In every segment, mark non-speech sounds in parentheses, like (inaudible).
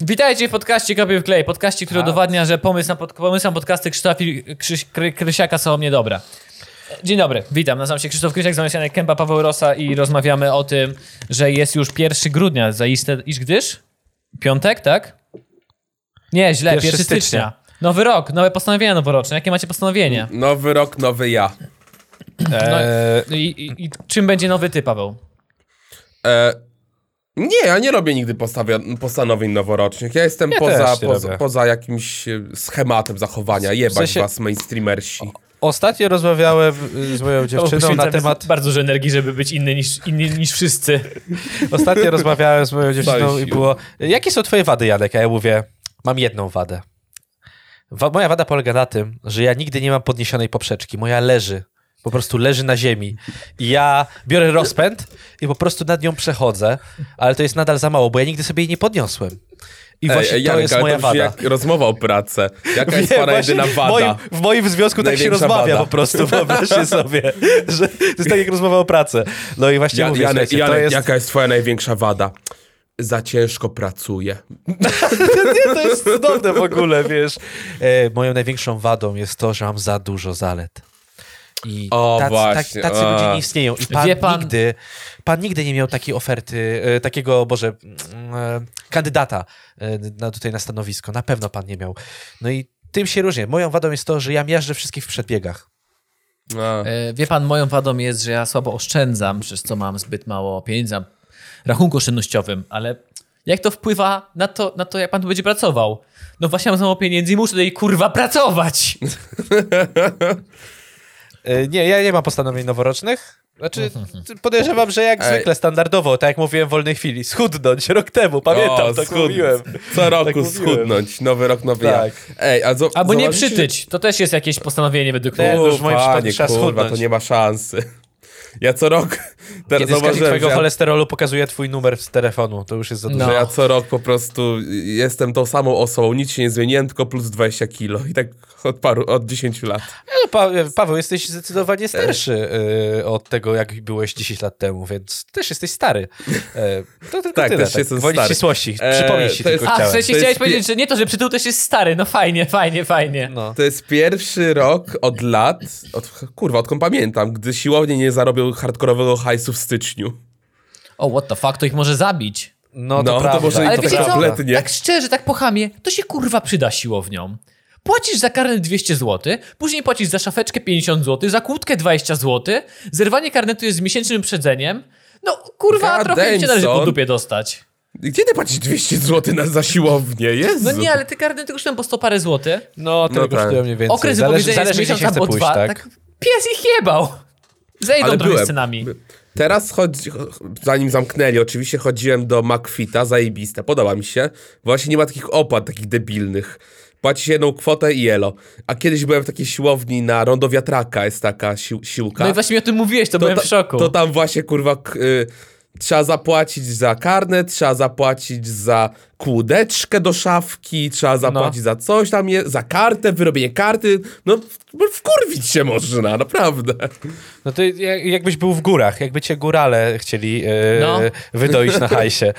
Witajcie w podcaście Kopię w klej, podcaście, który udowadnia, że pomysł na, pod, pomysł na podcasty Krzysztofa Krzyś, Kry, Krysiaka są niedobre. Dzień dobry, witam, nazywam się Krzysztof Krysiak, zamiast Janek Kępa, Paweł Rosa i rozmawiamy o tym, że jest już 1 grudnia, zaiste, iż gdyż? Piątek, tak? Nie, źle, 1 Pierwszy stycznia. stycznia. Nowy rok, nowe postanowienia noworoczne. Jakie macie postanowienia? Nowy rok, nowy ja. No, i, i, I czym będzie nowy ty, Paweł? E, nie, ja nie robię nigdy postawia- postanowień noworocznych. Ja jestem Ja poza, poza, poza jakimś e, schematem zachowania. Jebać sensie- was, mainstreamersi. Ostatnio rozmawiałem y, z moją dziewczyną na temat... Bardzo dużo energii, żeby być inny niż, inny niż wszyscy. Ostatnio rozmawiałem z moją dziewczyną i było... Jakie są twoje wady, Janek? A ja mówię, mam jedną wadę. Wa moja wada polega na tym, że ja nigdy nie mam podniesionej poprzeczki. Moja leży. Po prostu leży na ziemi. I ja biorę rozpęd i po prostu nad nią przechodzę, ale to jest nadal za mało, bo ja nigdy sobie jej nie podniosłem. I właśnie to Janek, jest ale moja to wada. jak rozmowa o pracę. Jaka jest Nie, pana jedyna wada? moim, w moim związku tak się Największa rozmawia wada. po prostu, wyobraźcie (laughs) sobie. Że to jest tak jak rozmowa o pracy. No i właśnie Ja, mówię, Janek, Janek, to jest... jaka jest twoja największa wada? Za ciężko pracuję. (laughs) Nie, to jest cudowne w ogóle, wiesz. E, moją największą wadą jest to, że mam za dużo zalet. I O, tacy, właśnie, tacy ludzie nie istnieją. I pan, pan- nigdy, pan nigdy nie miał takiej oferty, e, takiego, Boże, mm, e, kandydata e, na, tutaj na stanowisko. Na pewno pan nie miał. No i tym się różnię. Moją wadą jest to, że ja miażdżę wszystkich w przedbiegach. A. Wie pan, moją wadą jest, że ja słabo oszczędzam, przez co mam zbyt mało pieniędzy na rachunku oszczędnościowym, ale jak to wpływa na to, na to, jak pan tu będzie pracował? No właśnie mam za mało pieniędzy i muszę tutaj kurwa pracować! (laughs) E, Nie, ja nie mam postanowień noworocznych. Znaczy, (laughs) podejrzewam, że jak Ej. zwykle standardowo, tak jak mówiłem w wolnej chwili, schudnąć (laughs) rok temu, pamiętam, O, tak schud- mówiłem. Co roku Tak mówiłem. schudnąć. Nowy rok, nowy Tak. ja. Ej, a zo- Albo nie przytyć, to też jest jakieś postanowienie według Nie, mnie. no już w moim panie, trzeba kurwa, schudnąć. to nie ma szansy. (laughs) Ja co rok teraz Kiedy zauważyłem, twojego ja, cholesterolu pokazuje twój numer z telefonu, to już jest za dużo. No. że ja co rok po prostu jestem tą samą osobą, nic się nie zmieniłem, tylko plus 20 kilo i tak od paru, od 10 lat. No, pa Paweł, jesteś zdecydowanie starszy y, od tego, jak byłeś 10 lat temu, więc też jesteś stary. E, to tylko Tak, tyle. też jestem Gwoli stary. ścisłości. E, Przypomnieć ci to jest- tylko A, w sensie To chciałeś jest powiedzieć, że nie to, że przytył też jest stary, no fajnie, fajnie, fajnie. No. To jest pierwszy rok od lat, od, kurwa, odkąd pamiętam, gdy siłownie nie zarobią hardkorowego hajsu w styczniu. O, what the fuck, to ich może zabić. No, to No, to prawda. może i Ale to wiecie co, kompletnie. tak szczerze, tak po chamie, to się kurwa przyda siłowniom. Płacisz za karnet 200 zł, później płacisz za szafeczkę 50 zł, za kłódkę 20 zł, zerwanie karnetu jest z miesięcznym przedzeniem. No kurwa, God trochę się należy po dupie dostać. Gdzie ty płacisz 200 zł na, za siłownię? Jezu. No nie, ale te karnety kosztują po 100 parę złotych. No, tyle No tak. kosztuje mniej więcej. Okres zależy, jest zależy gdzie miesiąc albo pójść, dwa. tak? Tak? pies ich jebał. Zejdą Ale trochę byłem. z cenami. Teraz chodzi, zanim zamknęli, oczywiście chodziłem do McFita, zajebiste, podoba mi się. Właśnie nie ma takich opłat, takich debilnych. Płaci się jedną kwotę i elo. A kiedyś byłem w takiej siłowni na Rondo Wiatraka, jest taka sił, siłka. No i właśnie mi o tym mówiłeś, to, to, byłem w szoku. To tam właśnie, kurwa, y, trzeba zapłacić za karnet, trzeba zapłacić za kłódeczkę do szafki, trzeba zapłacić za coś tam, je, za kartę, wyrobienie karty. No, w- wkurwić się można, naprawdę. No to jak- jakbyś był w górach, jakby cię górale chcieli e, No. wydoić na hajsie.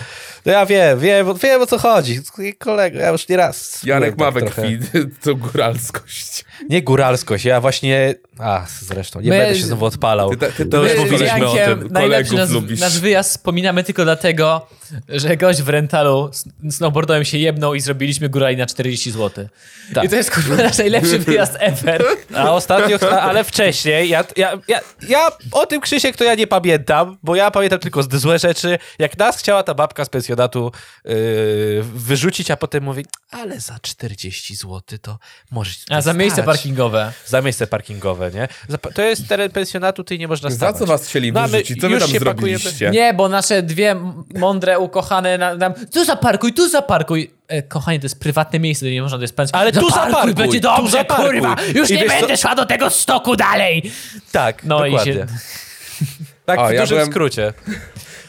No ja wiem, wiem, wiem o co chodzi. Kolego, ja już nie raz... Janek ma we trochę. krwi (laughs) tą góralskość. Nie góralskość, ja właśnie... A, zresztą, nie My- będę się znowu odpalał. Ty ta- ty to to już mówiliśmy o tym. Najlepszy kolegów nasz, lubisz. nasz wyjazd wspominamy tylko dlatego, że gość w rentalu snowboardowym się jebnął i zrobiliśmy górali na 40 zł. Tak. I to jest kurwa nasz najlepszy wyjazd ever. A ostatnio, ale wcześniej, ja, ja, ja, ja o tym Krzysiek to ja nie pamiętam, bo ja pamiętam tylko z- złe rzeczy. Jak nas chciała ta babka z pensjonatu yy, wyrzucić, a potem mówi, ale za 40 zł to może ci A za miejsce stać. parkingowe. Za miejsce parkingowe, nie? Za, to jest teren pensjonatu, ty nie można Za stawać. co was chcieli No, my wyrzucić? Co wy już tam się pakujemy. zrobiliście? Nie, bo nasze dwie mądre, ukochane na- nam, tu zaparkuj, tu zaparkuj. E, kochanie, to jest prywatne miejsce, to nie można to jest spędzić. Ale tu zaparkuj, będzie tu dobrze, zaparkuj. kurwa. Już I nie wiesz co- będę szła do tego stoku dalej. Tak, No i dokładnie. się- Tak, O, w ja dużym byłem- skrócie.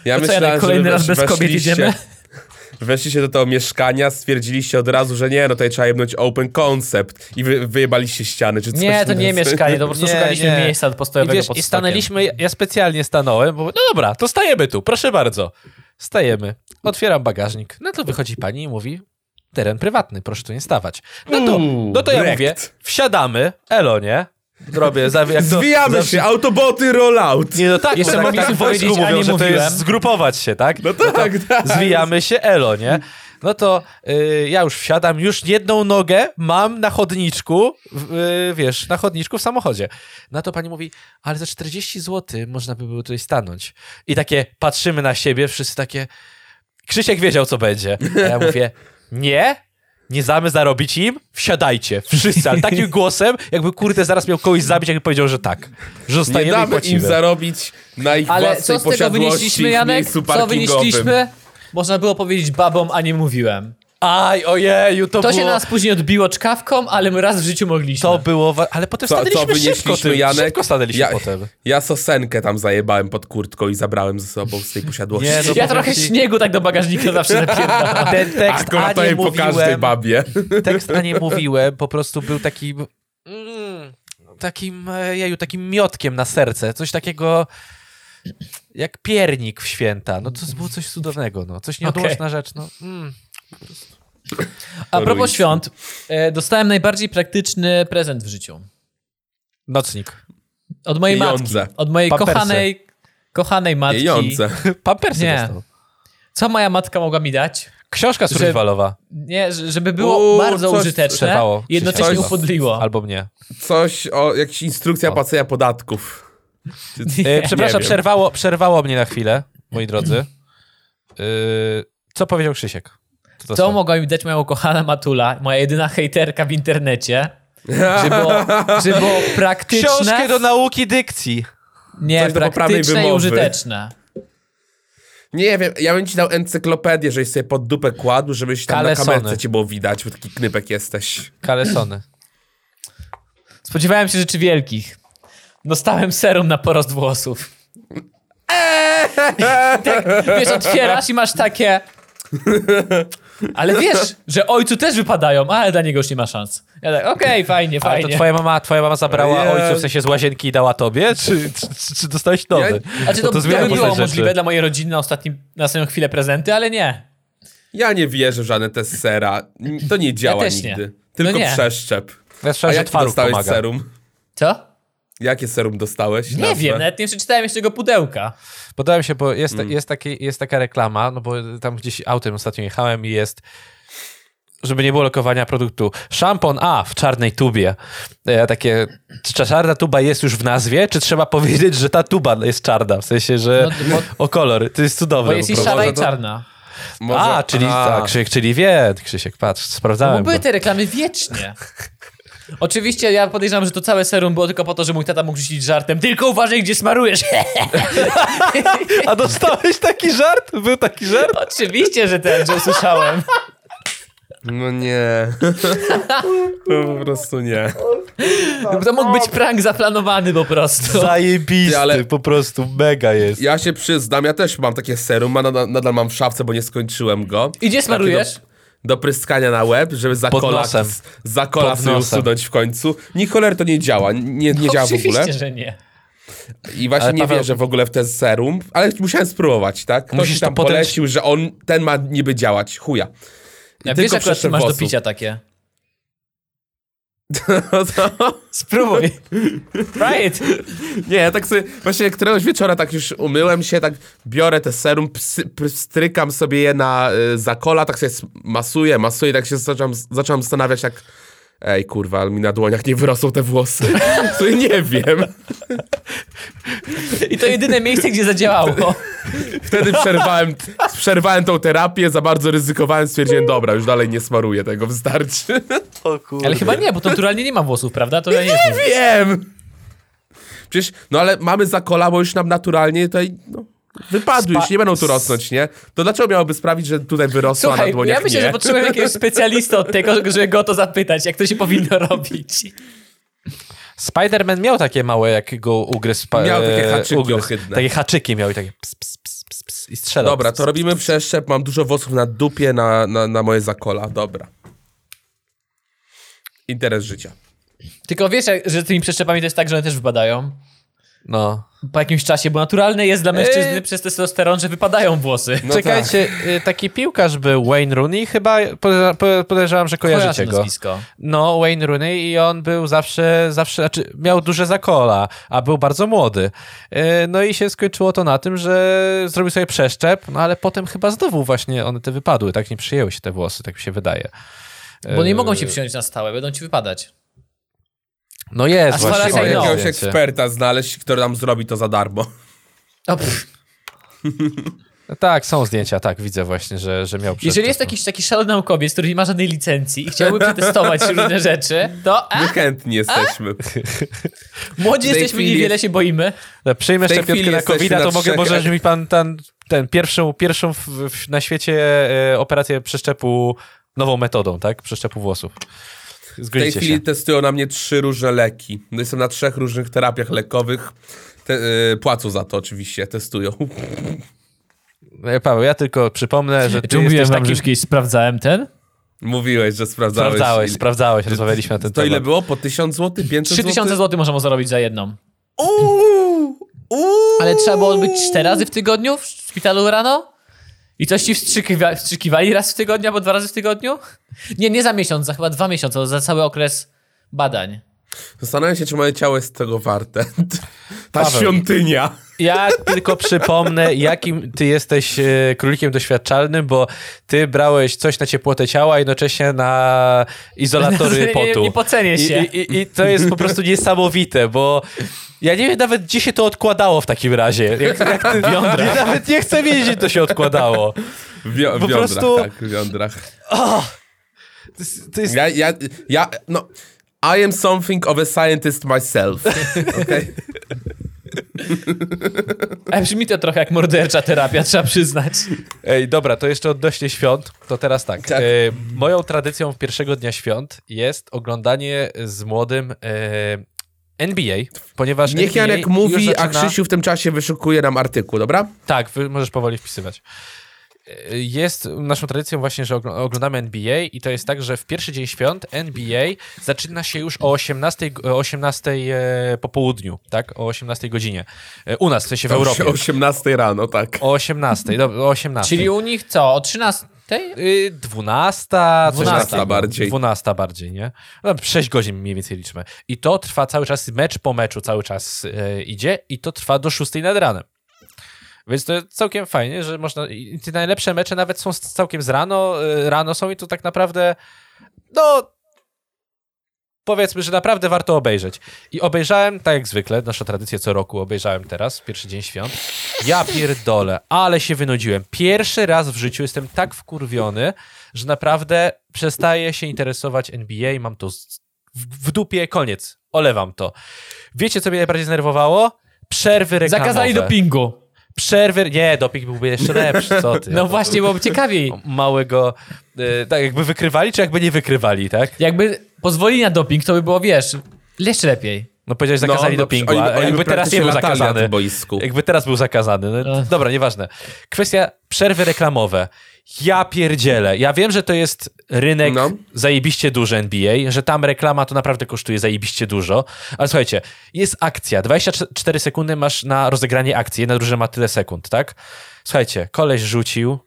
Ja To co, myślałem, Janek, kolejny że raz bez kobiet idziemy? (laughs) Weszliście do tego mieszkania, stwierdziliście od razu, że nie, no tutaj trzeba jebnąć open concept i wy, wyjebaliście ściany, czy coś Nie, to nie tym mieszkanie, to po prostu (laughs) Nie, szukaliśmy nie. miejsca I, postojowego wiesz, pod I stanęliśmy, ja specjalnie stanąłem, bo no dobra, to stajemy tu, proszę bardzo. Stajemy. Otwieram bagażnik. No to wychodzi pani i mówi, teren prywatny, proszę tu nie stawać. No to, Uuu, no to ja wrecked. mówię, wsiadamy, elo, nie? Robię, za, jak to, Zwijamy zawsze- się, autoboty rollout. Nie, no tak, Jeszcze bo tak, mogliśmy tak w wojsku powiedzieć, a mówią, nie że to mówiłem. jest zgrupować się, tak? No tak, tak. Zwijamy się, elo, nie? No to y, ja już wsiadam, już jedną nogę mam na chodniczku, y, wiesz, na chodniczku w samochodzie. Na to pani mówi, ale za 40 zł można by było tutaj stanąć. I takie patrzymy na siebie, wszyscy takie, Krzysiek wiedział, co będzie. A ja mówię, nie, nie zamy zarobić im, wsiadajcie, wszyscy, ale takim (laughs) głosem, jakby kurde zaraz miał kogoś zabić, jakby powiedział, że tak, że Nie zostajemy i damy im zarobić na ich Ale własnej co z tego wynieśliśmy, Janek? Co wynieśliśmy? Można było powiedzieć babom, a nie mówiłem. Aj, ojeju, to, To było... się na nas później odbiło czkawką, ale my raz w życiu mogliśmy. To było, wa- ale potem Co, co stanęliśmy szybko wynieśliśmy, tym, Janek? szybko stanęliśmy Ja, potem. ja sosenkę tam zajebałem pod kurtką i zabrałem ze sobą z tej posiadłości. Nie, no ja trochę ci- śniegu tak do bagażnika (laughs) zawsze zapierdalam. Ten tekst Akurat to a nie jej po każdej mówiłem, babie. tekst a nie (laughs) mówiłem, po prostu był taki mm, takim, e, jeju, takim miotkiem na serce, coś takiego jak piernik w święta, no to było coś cudownego, no, coś nieodłączna rzecz, no. Mm. A propos świąt, e, dostałem najbardziej praktyczny prezent w życiu. Nocnik. Od mojej Pieniądze. matki. Od mojej Pampersy. kochanej, kochanej matki. Pieniądze. Pampersy Nie. dostał. Co moja matka mogła mi dać? Książka survivalowa. Nie, że- żeby było Uuu, bardzo coś użyteczne i jednocześnie Coś- upodliło. Albo mnie. Coś o, jakaś instrukcja O. płacenia podatków. (laughs) E, przepraszam, wiem. przerwało, przerwało mnie na chwilę, moi drodzy. E, co powiedział Krzysiek? Co to Co mogła mi dać moja ukochana Matula, moja jedyna hejterka w internecie, żeby było, żeby było (laughs) praktyczne, Książkę do nauki dykcji. nie, Coś praktyczne i wymowy. użyteczne. Nie wiem, ja bym ci dał encyklopedię, żeś sobie pod dupę kładł, żebyś tam Kalesony. na kamerce cię było widać, bo taki knypek jesteś. Kalesony. (laughs) Spodziewałem się rzeczy wielkich. Dostałem serum na porost włosów. tak, wiesz, otwierasz i masz takie... Ale wiesz, że ojcu też wypadają, ale dla niego już nie ma szans. Ja tak, okej, fajnie, Ale to fajnie. twoja mama, twoja mama zabrała Nie. ojcu w sensie z łazienki i dała tobie? Czy, czy, czy, czy dostałeś nowy? Ja- Znaczy, to, to, zmienia by było rzeczy. możliwe dla mojej rodziny na, ostatnim, na ostatnią chwilę prezenty, ale nie. Ja nie wierzę w żadne te sera. To nie działa też nie. nigdy. Tylko No nie. przeszczep. Ja A twaróg dostałeś pomaga. serum? Co? Jakie serum dostałeś? Nie Nazwę? wiem, nawet nie przeczytałem jeszcze tego pudełka. Podałem się, bo jest, Mm. jest, taki, jest taka reklama, no bo tam gdzieś autem ostatnio jechałem i jest żeby nie było lokowania produktu. Szampon A w czarnej tubie. E, takie, czy ta czarna tuba jest już w nazwie, czy trzeba powiedzieć, że ta tuba jest czarna? W sensie, że No, bo- o kolor. To jest cudowne. Bo jest i szara i czarna. Może... A, czyli, A. tak, Krzysiek, czyli wie, Krzysiek, patrz, No sprawdzałem. bo były te reklamy wiecznie. (laughs) Oczywiście ja podejrzewam, że to całe serum było tylko po to, że mój tata mógł rzucić żartem. Tylko uważaj, gdzie smarujesz. (laughs) A dostałeś taki żart? Był taki żart? Oczywiście, że ten, że usłyszałem. No nie. No (laughs) po prostu nie. To mógł być prank zaplanowany po prostu. Zajebisty, Ty, ale- po prostu mega jest. Ja się przyznam, ja też mam takie serum, a nadal, nadal mam w szafce, bo nie skończyłem go. I gdzie smarujesz? Do, pryskania na łeb, żeby za Pod kola, nosem. za kola Pod sobie nosem. usunąć w końcu. Nikoler to nie działa, nie, nie działa w ogóle. Oczywiście, że nie. I właśnie Ale nie Paweł- wierzę w ogóle w ten serum, ale musiałem spróbować, tak? Ktoś Musisz to tam podręcz- polecił, że on, ten ma niby działać, chuja. I Ja tylko wiesz, przeszczep masz do picia takie. Co? Spróbuj. It. Nie, ja tak sobie, właśnie któregoś wieczora tak już umyłem się, tak biorę te serum, psy, pstrykam sobie je na y, zakola, tak sobie masuję, masuję, tak się zacząłem, zacząłem zastanawiać, jak ej kurwa, ale mi na dłoniach nie wyrosły te włosy. (laughs) To nie wiem. I to jedyne miejsce, gdzie zadziałało. Wtedy przerwałem, przerwałem tą terapię, za bardzo ryzykowałem, stwierdziłem, dobra, już dalej nie smaruję tego, wystarczy. Ale chyba nie, bo to naturalnie nie ma włosów, prawda? To ja nie możliwe. Wiem! Przecież, no ale mamy zakola, bo już nam naturalnie tutaj, no, wypadły, Spa- już nie będą tu rosnąć, nie? To dlaczego miałoby sprawić, że tutaj wyrosło, a na Słuchaj, dłoniach ja myślę, nie? że potrzebuję jakiegoś specjalista od tego, żeby go to zapytać, jak to się powinno (laughs) robić. Spider-Man miał takie małe, jak go ugryzł. pa- Miał takie e, haczyki ohydne. Takie haczyki miał i takie ps, ps, ps, ps, ps, i strzelał. Dobra, to robimy przeszczep, mam dużo włosów na dupie, na, na, na moje zakola, dobra. Interes życia. Tylko wiesz, że tymi przeszczepami to jest tak, że one też wypadają. No. po jakimś czasie, bo naturalne jest dla mężczyzny Ej. przez testosteron, że wypadają włosy. No Czekajcie, y, taki piłkarz był Wayne Rooney, chyba podejrzewam, że kojarzycie go. nazwisko. No, Wayne Rooney i on był zawsze, zawsze, znaczy miał duże zakola, a był bardzo młody. E, No i się skończyło to na tym, że zrobił sobie przeszczep, no ale potem chyba znowu właśnie one te wypadły, tak nie przyjęły się te włosy, tak mi się wydaje. Bo nie E, mogą ci przyjąć na stałe, będą ci wypadać. No jest A właśnie. Trzeba no. jakiegoś eksperta znaleźć, który nam zrobi to za darmo. O, pff. Tak, są zdjęcia, tak, widzę właśnie, że, że miał Jeżeli jest jakiś taki szalony naukowiec, który nie ma żadnej licencji i chciałby przetestować różne rzeczy, to a, My chętni jesteśmy. młodzi w tej jesteśmy, chwili niewiele jest- się boimy. No, Przyjmę szczepionkę na covid to mogę, może mi pan ten, ten pierwszą, pierwszą w, w, na świecie e, operację przeszczepu nową metodą, tak? Przeszczepu włosów. W tej chwili się. testują na mnie trzy różne leki. No Jestem na trzech różnych terapiach lekowych. Te, y, płacą za to oczywiście, testują. E, Paweł, ja tylko przypomnę, że ty Czy mówiłem wam, takim... że kiedyś sprawdzałem ten? Mówiłeś, że sprawdzałeś. Sprawdzałeś, ile- sprawdzałeś, rozmawialiśmy na ten To ile temat. było? Po 1000 zł? 500 3000 zł? zł można zarobić za jedną. Uuu, uuu. Ale trzeba było być cztery razy w tygodniu w szpitalu rano? I coś ci wstrzykiwa wstrzykiwali raz w tygodniu albo dwa razy w tygodniu? Nie, nie za miesiąc, za chyba dwa miesiące, za cały okres badań. Zastanawiam się, czy moje ciało jest tego warte. Ta Paweł. świątynia. Ja tylko przypomnę, jakim ty jesteś e, królikiem doświadczalnym, bo ty brałeś coś na ciepłotę ciała, a jednocześnie na izolatory (laughs) Nie, nie, potu. nie pocenię I, się. I, i, I to jest po prostu niesamowite, bo ja nie wiem nawet, gdzie się to odkładało w takim razie. Jak, jak ty, (laughs) ja nawet nie chcę wiedzieć, gdzie to się odkładało. W, wio- Po prostu- tak, w jądrach. To jest, to jest Ja, ja, ja, no... I am something of a scientist myself. (laughs) Okay? Ale brzmi to trochę jak mordercza terapia, trzeba przyznać. Ej, dobra, to jeszcze odnośnie świąt, to teraz tak. Tak. E, moją tradycją pierwszego dnia świąt jest oglądanie z młodym e, NBA, ponieważ Niech NBA Janek mówi, zaczyna... a Krzysiu w tym czasie wyszukuje nam artykuł, dobra? Tak, możesz powoli wpisywać. Jest naszą tradycją właśnie, że ogl- oglądamy NBA i to jest tak, że w pierwszy dzień świąt NBA zaczyna się już o 18, o 18 e, po południu, tak? O 18 godzinie. E, U nas, w sensie w Europie. O 18 rano, tak. O 18, dobra, o 18. Czyli u nich co, o 13? Y, 12, coś 12 takiego. bardziej. 12 bardziej, nie? No, 6 godzin mniej więcej liczmy. I to trwa cały czas, mecz po meczu cały czas e, idzie i to trwa do 6 nad ranem. Więc to jest całkiem fajnie, że można. I te najlepsze mecze nawet są całkiem z rano, e, rano są i to tak naprawdę. No. Powiedzmy, że naprawdę warto obejrzeć. I obejrzałem, tak jak zwykle, nasza tradycja co roku obejrzałem teraz, pierwszy dzień świąt. Ja pierdolę, ale się wynudziłem. Pierwszy raz w życiu jestem tak wkurwiony, że naprawdę przestaję się interesować NBA, mam to z- w, dupie, koniec. Olewam to. Wiecie, co mnie najbardziej zdenerwowało? Przerwy reklamowe. Zakazali dopingu. Przerwy, nie, doping byłby jeszcze lepszy, co ty. (laughs) No właśnie, byłoby ciekawiej. Małego, e, tak jakby wykrywali, czy jakby nie wykrywali, tak? Jakby pozwolili na doping, to by było, wiesz, jeszcze lepiej. No powiedziałeś, zakazali no, dopingu, oni- a oni by jakby teraz nie był zakazany. boisku. Jakby teraz był zakazany. No, dobra, nieważne. Kwestia przerwy reklamowe. Ja pierdzielę. Ja wiem, że to jest rynek No. zajebiście duży NBA, że tam reklama to naprawdę kosztuje zajebiście dużo. Ale słuchajcie, jest akcja. 24 sekundy masz na rozegranie akcji. Jedna drużyna ma tyle sekund, tak? Słuchajcie, koleś rzucił,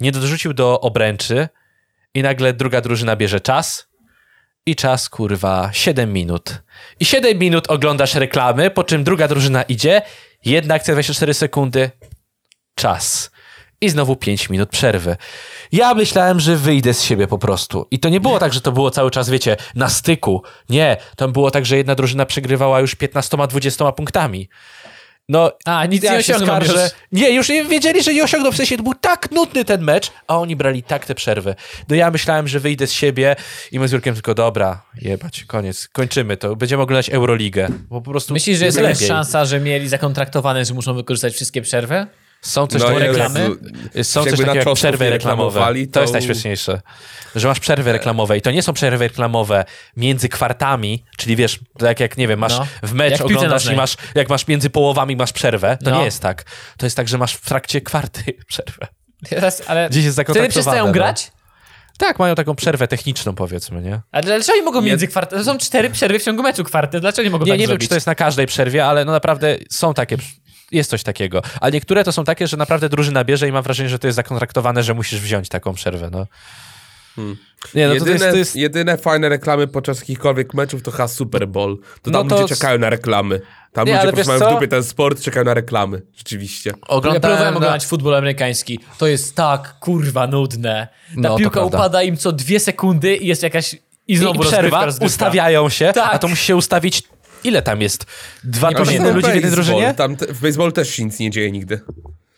nie dorzucił do obręczy i nagle druga drużyna bierze czas i czas, kurwa, 7 minut. I 7 minut oglądasz reklamy, po czym druga drużyna idzie, jedna akcja 24 sekundy, czas. I znowu 5 minut przerwy. Ja myślałem, że wyjdę z siebie po prostu. I to nie było tak, że to było cały czas, wiecie, na styku. Nie, tam było tak, że jedna drużyna przegrywała już 15-20 punktami. No, A, nic ja nie się osiągną skarżę. już. Nie, już wiedzieli, że nie osiągną. W sensie to był tak nudny ten mecz, a oni brali tak te przerwy. No ja myślałem, że wyjdę z siebie i my z Jurkiem tylko, dobra, jebać, koniec, kończymy to. Będziemy oglądać Euroligę. Bo po prostu Myślisz, że jest lepiej. szansa, że mieli zakontraktowane, że muszą wykorzystać wszystkie przerwy? Są coś No Jezu. reklamy? są Jakby coś takiego jak przerwy nie reklamowe. To... to- jest najśmieszniejsze. Że masz przerwy reklamowe i to nie są przerwy reklamowe między kwartami, czyli wiesz, tak jak, nie wiem, masz No. w mecz Jak oglądasz i masz, jak masz między połowami masz przerwę, to No. nie jest tak. To jest tak, że masz w trakcie kwarty (laughs) przerwę. Teraz, ale Gdzieś jest wtedy przestają no. grać? Tak, mają taką przerwę techniczną, powiedzmy, nie? A dlaczego nie mogą między kwartetami? Są cztery przerwy w ciągu meczu kwartet. Dlaczego nie mogą Nie, tak nie wiem, zrobić? czy to jest na każdej przerwie, ale no naprawdę są takie, jest coś takiego. Ale niektóre to są takie, że naprawdę drużyna bierze i mam wrażenie, że to jest zakontraktowane, że musisz wziąć taką przerwę, no. Nie, no to, to, jedyne, jest, to jest... jedyne fajne reklamy podczas jakichkolwiek meczów to chyba Super Bowl. To tam No to ludzie czekają na reklamy. Tam Nie, ludzie mają w dupie ten sport, czekają na reklamy. Rzeczywiście. Ja Oglądałem próbowałem na- oglądać futbol amerykański. To jest tak, kurwa, nudne. Ta No, piłka upada im co dwie sekundy i jest jakaś... I znowu I przerwa, ustawiają się, Tak. a to musi się ustawić... Ile tam jest? Dwa Nie pamiętam. ludzi w jednej Baseball. drużynie? Tam te, w baseballu też się nic nie dzieje nigdy.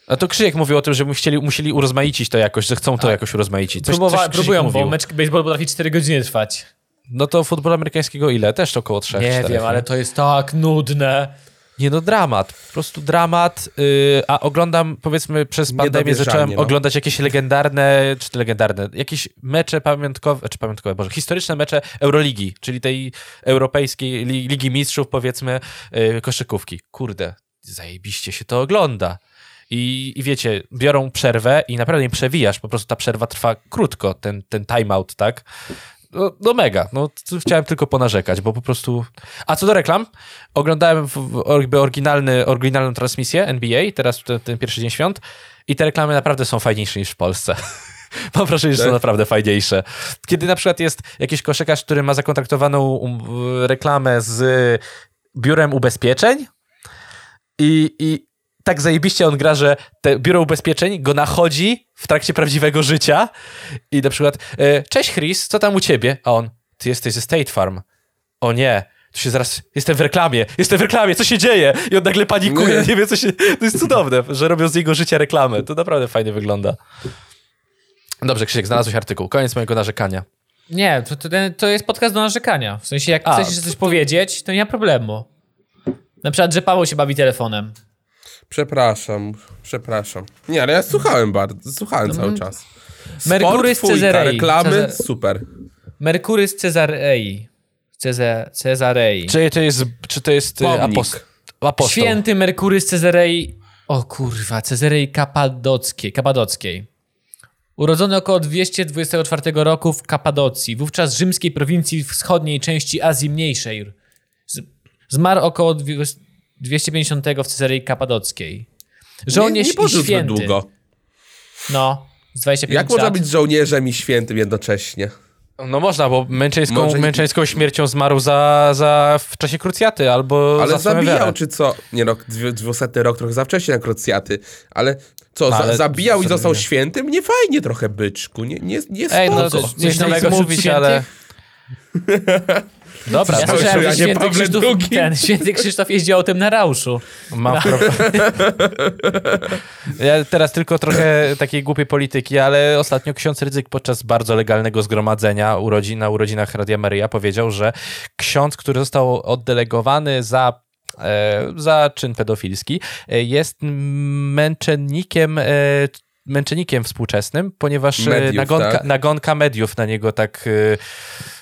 A to Krzyjek mówił o tym, że chcieli, musieli urozmaicić to jakoś, że chcą to jakoś urozmaicić. Coś, Próbowa- coś próbują, bo mówił. mecz baseball potrafi 4 godziny trwać. No to futbol amerykańskiego ile? Też około 3 Nie wiem, ale to jest tak nudne. Nie no, dramat. Po prostu dramat. Yy, a oglądam, powiedzmy, przez pandemię zacząłem no. oglądać jakieś legendarne, czy te legendarne, jakieś mecze pamiątkowe, czy pamiątkowe, boże, historyczne mecze Euroligi, czyli tej europejskiej li, Ligi Mistrzów, powiedzmy, yy, koszykówki. Kurde, zajebiście się to ogląda. I, I wiecie, biorą przerwę i naprawdę nie przewijasz, po prostu ta przerwa trwa krótko, ten, ten timeout, tak? No, no mega, no chciałem tylko ponarzekać, bo po prostu... A co do reklam, oglądałem jakby oryginalny, oryginalną transmisję NBA, teraz ten, ten pierwszy dzień świąt i te reklamy naprawdę są fajniejsze niż w Polsce. (laughs) Mam wrażenie, że są Tak? naprawdę fajniejsze. Kiedy na przykład jest jakiś koszykarz, który ma zakontraktowaną um, reklamę z biurem ubezpieczeń i, i tak zajebiście on gra, że te biuro ubezpieczeń go nachodzi w trakcie prawdziwego życia i na przykład e, cześć Chris, co tam u ciebie? A on, ty jesteś ze State Farm. O nie, tu się zaraz, jestem w reklamie, jestem w reklamie, co się dzieje? I on nagle panikuje, Nie. (laughs) nie wie co się, to jest cudowne, że robią z jego życia reklamę, to naprawdę fajnie wygląda. Dobrze Krzysiek, znalazłeś artykuł, koniec mojego narzekania. Nie, to, to, to jest podcast do narzekania. W sensie, jak A, chcesz coś powiedzieć, to nie ma problemu. Na przykład, że Paweł się bawi telefonem. Przepraszam, przepraszam. Nie, ale ja słuchałem bardzo, słuchałem cały czas. Merkurys Sport, fujka, Cezarei. reklamy, Cezar- super. Merkurys Cezarei. Ceza, Cezarei. Czy to jest, czy to jest e, apost, apostoł? Święty Merkurys Cezarei. O kurwa, Cezarei Kapadockiej. Kapadockiej. Urodzony około 224 roku w Kapadocji, wówczas rzymskiej prowincji wschodniej części Azji Mniejszej. Z- Zmarł około 250 w Cezarei Kapadockiej. Nie, Żołnierz nie podróż i święty. długo. No, z 25 Jak można lat. być żołnierzem i świętym jednocześnie? No można, bo męczeńską, Może- męczeńską śmiercią zmarł za, za w czasie krucjaty albo Ale za zabijał, wiarę. czy co? Nie no, dwie- dwusetny rok trochę za wcześnie na krucjaty. Ale co, za, Ale- zabijał i został nie. świętym? Nie fajnie trochę, byczku. Nie, nie, nie Ej, no spoko. coś, coś nowego mówić, ale... (laughs) Dobra, Ja słyszałem, że święty Pawle Krzysztof, ten, święty Krzysztof jeździł autem na rauszu. mam pro... (laughs) Ja teraz tylko trochę takiej głupiej polityki, ale ostatnio ksiądz Rydzyk podczas bardzo legalnego zgromadzenia urodzin, na urodzinach Radia Maryja powiedział, że ksiądz, który został oddelegowany za e, za czyn pedofilski, e, jest męczennikiem e, męczennikiem współczesnym, ponieważ e, Mediów, nagonka, tak? nagonka mediów na niego tak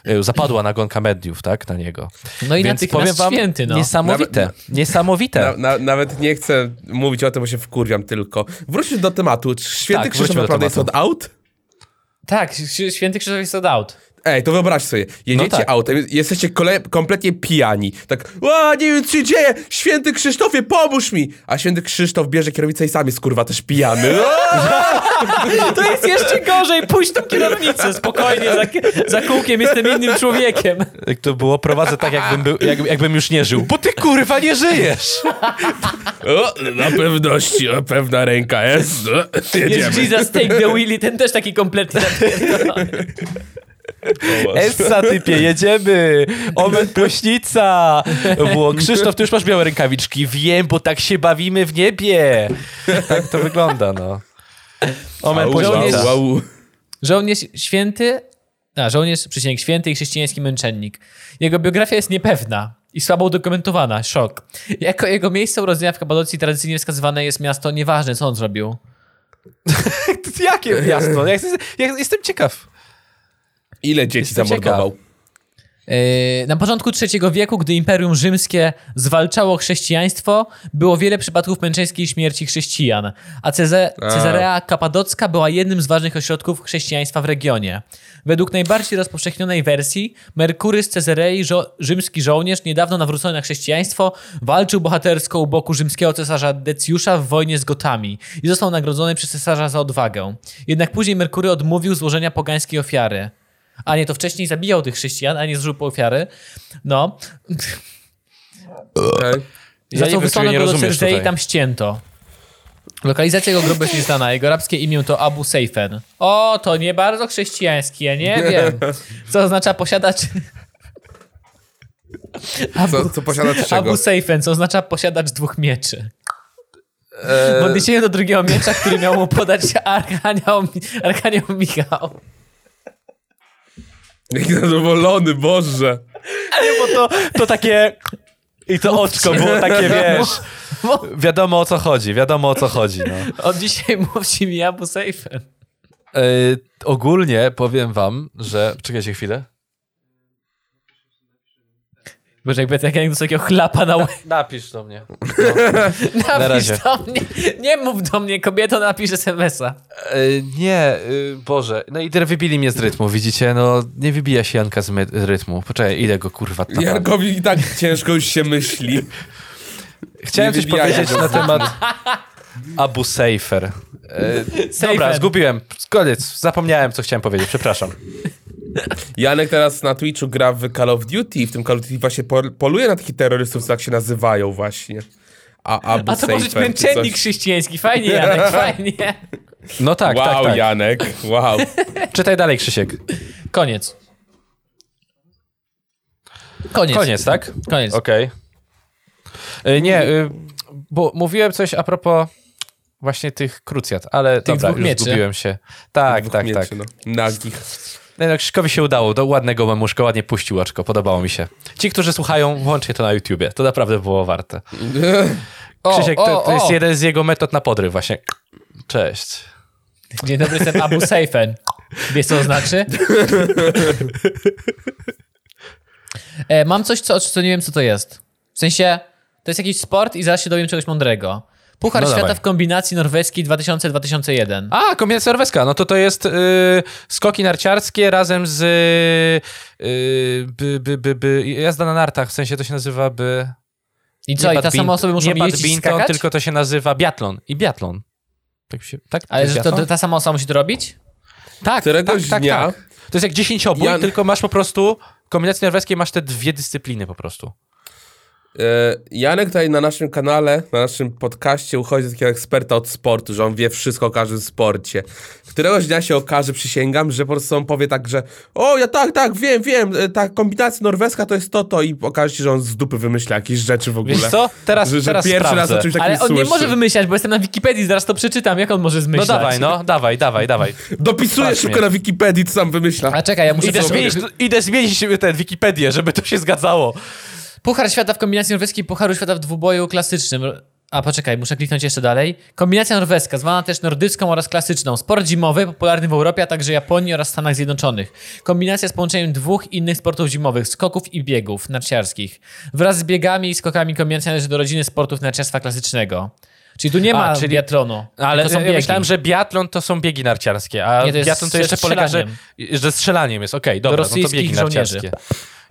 e, e, zapadła nagonka mediów, tak, na niego. No i Więc powiem natychmiast wam, święty, no. niesamowite, Nawet- niesamowite. Na, na, nawet nie chcę mówić o tym, bo się wkurwiam tylko. Wróćmy do tematu. Czy święty Tak, Krzysztof naprawdę jest od aut? Tak, święty Krzysztof jest od aut. Ej, to wyobraź sobie, jedziecie No tak. autem, jesteście kole- kompletnie pijani. Tak, a nie wiem co się dzieje, święty Krzysztofie, pomóż mi! A święty Krzysztof bierze kierownicę i sam jest kurwa też pijany. (laughs) To jest jeszcze gorzej, pójść tą kierownicę, spokojnie, za, za kółkiem jestem innym człowiekiem. Jak to było, prowadzę tak, jakbym, był, jak, jakbym już nie żył. Bo ty kurwa nie żyjesz! O, na pewności, o, pewna ręka jest. No, Jest jedziemy. Jesus Take the Wheelie, ten też taki napierdolony. Essa typie, jedziemy! Omen Płośnica! Było, Krzysztof, ty już masz białe rękawiczki. Wiem, bo tak się bawimy w niebie. Tak to wygląda, no. Omen Au, Płośnica. au, au. Żołnierz święty, a żołnierz, przecinek święty i chrześcijański męczennik. Jego biografia jest niepewna i słabo udokumentowana, szok. Jako jego miejsce urodzenia w Kapadocji tradycyjnie wskazywane jest miasto, nieważne co on zrobił. (laughs) Jakie miasto? Ja jestem ciekaw. Ile dzieci Jestem zamordował? Yy, Na początku III wieku, gdy Imperium Rzymskie zwalczało chrześcijaństwo, było wiele przypadków męczeńskiej śmierci chrześcijan, a Ceze A. Cezarea Kapadocka była jednym z ważnych ośrodków chrześcijaństwa w regionie. Według najbardziej rozpowszechnionej wersji, Merkury z Cezarei, żo- rzymski żołnierz, niedawno nawrócony na chrześcijaństwo, walczył bohatersko u boku rzymskiego cesarza Decjusza w wojnie z Gotami i został nagrodzony przez cesarza za odwagę. Jednak później Merkury odmówił złożenia pogańskiej ofiary. A nie, to wcześniej zabijał tych chrześcijan, a nie złożył po ofiary. No. Ja Za co wysłano go do Cerzei i tam ścięto. Lokalizacja jego grobu jest nieznana. Jego arabskie imię to Abu Seifen. O, to nie bardzo chrześcijańskie, ja nie wiem. Co oznacza posiadać... Co, co posiada czego? Abu Seifen, co oznacza posiadacz dwóch mieczy. E, W odniesieniu do drugiego miecza, który miał mu podać Archanioł, Archanioł Michał. Jaki zadowolony, Boże. nie, bo to, to takie... I to oczko było takie, wiesz... Wiadomo o co chodzi, wiadomo o co chodzi, no. Od dzisiaj mówcie mi Abu Seifen. E, ogólnie powiem wam, że... Czekajcie chwilę. Boże, jakby tak jak do takiego chlapa na łeb. Napisz do mnie. (laughs) Napisz razie. do mnie. Nie mów do mnie, kobieto, napisz SMS-a. E, nie, y, Boże. No i tyle wybili mnie z rytmu, widzicie? No, nie wybija się Janka z rytmu. Poczekaj, ile go kurwa tapa. Jankowi i tak ciężko już się myśli. Chciałem nie coś powiedzieć na temat Abu Seifer. E, dobra, zgubiłem. Koniec. Zapomniałem, co chciałem powiedzieć. Przepraszam. Janek teraz na Twitchu gra w Call of Duty i w tym Call of Duty właśnie pol- poluje na takich terrorystów, co tak się nazywają właśnie. A, Abu A to może być męczennik chrześcijański. Fajnie, Janek, (laughs) fajnie. No tak, Wow, tak, tak. Janek, wow. Czytaj dalej, Krzysiek. Koniec. Koniec. Koniec, tak? Koniec. Okej. E, Nie, y, bo mówiłem coś a propos właśnie tych krucjat, ale Tych dobra, dwóch już mieczy. zgubiłem się. Tak, Dwóch tak, mieczy, tak. No. Nagich. No, no, Krzyśkowi się udało, do ładnego memuszka, ładnie puścił oczko, podobało mi się. Ci, którzy słuchają, włączcie to na YouTubie, to naprawdę było warte. (laughs) Krzysiek, to, to jest jeden z jego metod na podryw właśnie. Cześć. Dzień dobry, jestem Abu Seifen. Wiesz, co to znaczy? (laughs) E, mam coś, co, co nie wiem, co to jest. W sensie, to jest jakiś sport i zaraz się dowiem czegoś mądrego. Puchar No Świata dawaj. w kombinacji norweskiej 2000-2001. A, kombinacja norweska, no to to jest y, skoki narciarskie razem z y, by, by, by, by, jazda na nartach, w sensie to się nazywa by... I co, i ta sama osoby muszą Nie jeździć i badminton, skakać? tylko to się nazywa biatlon i biatlon. Tak się, tak? Ale to, to ta sama osoba musi to robić? Tak, Któregoś tak, tak, dnia- tak. To jest jak dziesięciobój, Jan- tylko masz po prostu, w kombinacji norweskiej masz te dwie dyscypliny po prostu. E, Janek tutaj na naszym kanale, na naszym podcaście uchodzi za takiego eksperta od sportu, że on wie wszystko o każdym sporcie. Któregoś dnia się okaże, przysięgam, że po prostu on powie tak, że o, ja tak, tak, wiem, wiem, e, ta kombinacja norweska to jest to, to i okaże się, że on z dupy wymyśla jakieś rzeczy w ogóle. Wiesz co? Teraz, Że, że teraz pierwszy sprawdzę. raz o czymś takim Ale on nie słyszy. może wymyślać, bo jestem na Wikipedii, zaraz to przeczytam. Jak on może No zmyślać? dawaj, no, dawaj, dawaj, dawaj. Dopisuje Patrz szybko mnie. na Wikipedii, co sam wymyśla. A czekaj, ja muszę... Idę zmienić, idę zmienić tę Wikipedię, żeby to się zgadzało. Puchar świata w kombinacji norweskiej, Pucharu świata w dwuboju klasycznym. A poczekaj, muszę kliknąć jeszcze dalej. Kombinacja norweska, zwana też nordycką oraz klasyczną. Sport zimowy, popularny w Europie, a także Japonii oraz Stanach Zjednoczonych. Kombinacja z połączeniem dwóch innych sportów zimowych, skoków i biegów narciarskich. Wraz z biegami i skokami kombinacja należy do rodziny sportów narciarstwa klasycznego. Czyli tu nie ma A, czyli- biatlonu, Ale to są ja biegi. myślałem, że biatlon to są biegi narciarskie, a Nie, to biatlon to ze jeszcze polega, że, strzelaniem. że strzelaniem jest. Okej, dobra, no to biegi żołnierzy. narciarskie. No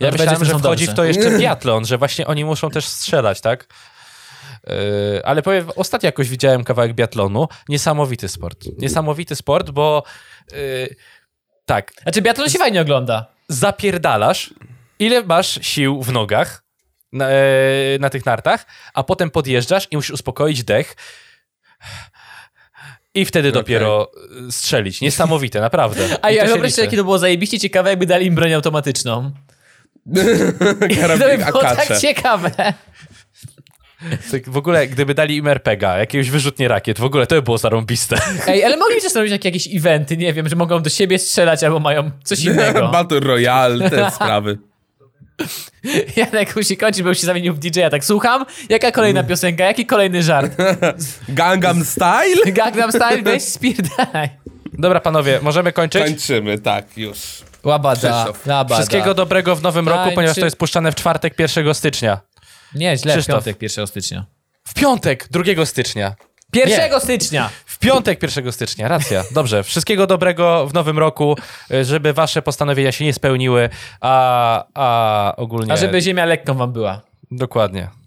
Ja to myślałem, że wchodzi w dobrze. to jeszcze biatlon, że właśnie oni muszą też strzelać, tak? Yy, ale powiem, ostatnio jakoś widziałem kawałek biatlonu. Niesamowity sport. Niesamowity sport, bo yy, tak, Znaczy biatlon się fajnie ogląda. zapierdalasz, ile masz sił w nogach na, e, na tych nartach, a potem podjeżdżasz i musisz uspokoić dech i wtedy dopiero e, strzelić. Niesamowite, naprawdę. (laughs) A I ja to się wyobraź sobie, liczy. jakie to było zajebiście ciekawe, jakby dali im broń automatyczną. To by Karabin było Akacze. tak ciekawe. Tak w ogóle, gdyby dali im RPGa, jakiegoś wyrzutnie rakiet, w ogóle to by było zarąbiste. Ej, ale mogli też robić jakieś eventy, nie wiem, że mogą do siebie strzelać albo mają coś innego. (laughs) Battle Royale, te sprawy. (laughs) Janek musi kończyć, bo już się zamienił w DJ-a. Tak słucham, jaka kolejna piosenka, jaki kolejny żart? (laughs) Gangnam Style? Gangnam Style, weź spierdalaj. Dobra, panowie, możemy kończyć? Kończymy, tak, już. Łabada, labada. Wszystkiego dobrego w nowym roku, Tańczy- ponieważ to jest puszczane w czwartek 1 stycznia. Nie, źle, w Krzysztof. piątek 1 stycznia. W piątek 2 stycznia. 1 stycznia! W piątek 1 stycznia, racja. Dobrze. Wszystkiego dobrego w nowym roku, żeby wasze postanowienia się nie spełniły, a, a ogólnie... A żeby ziemia lekką wam była. Dokładnie.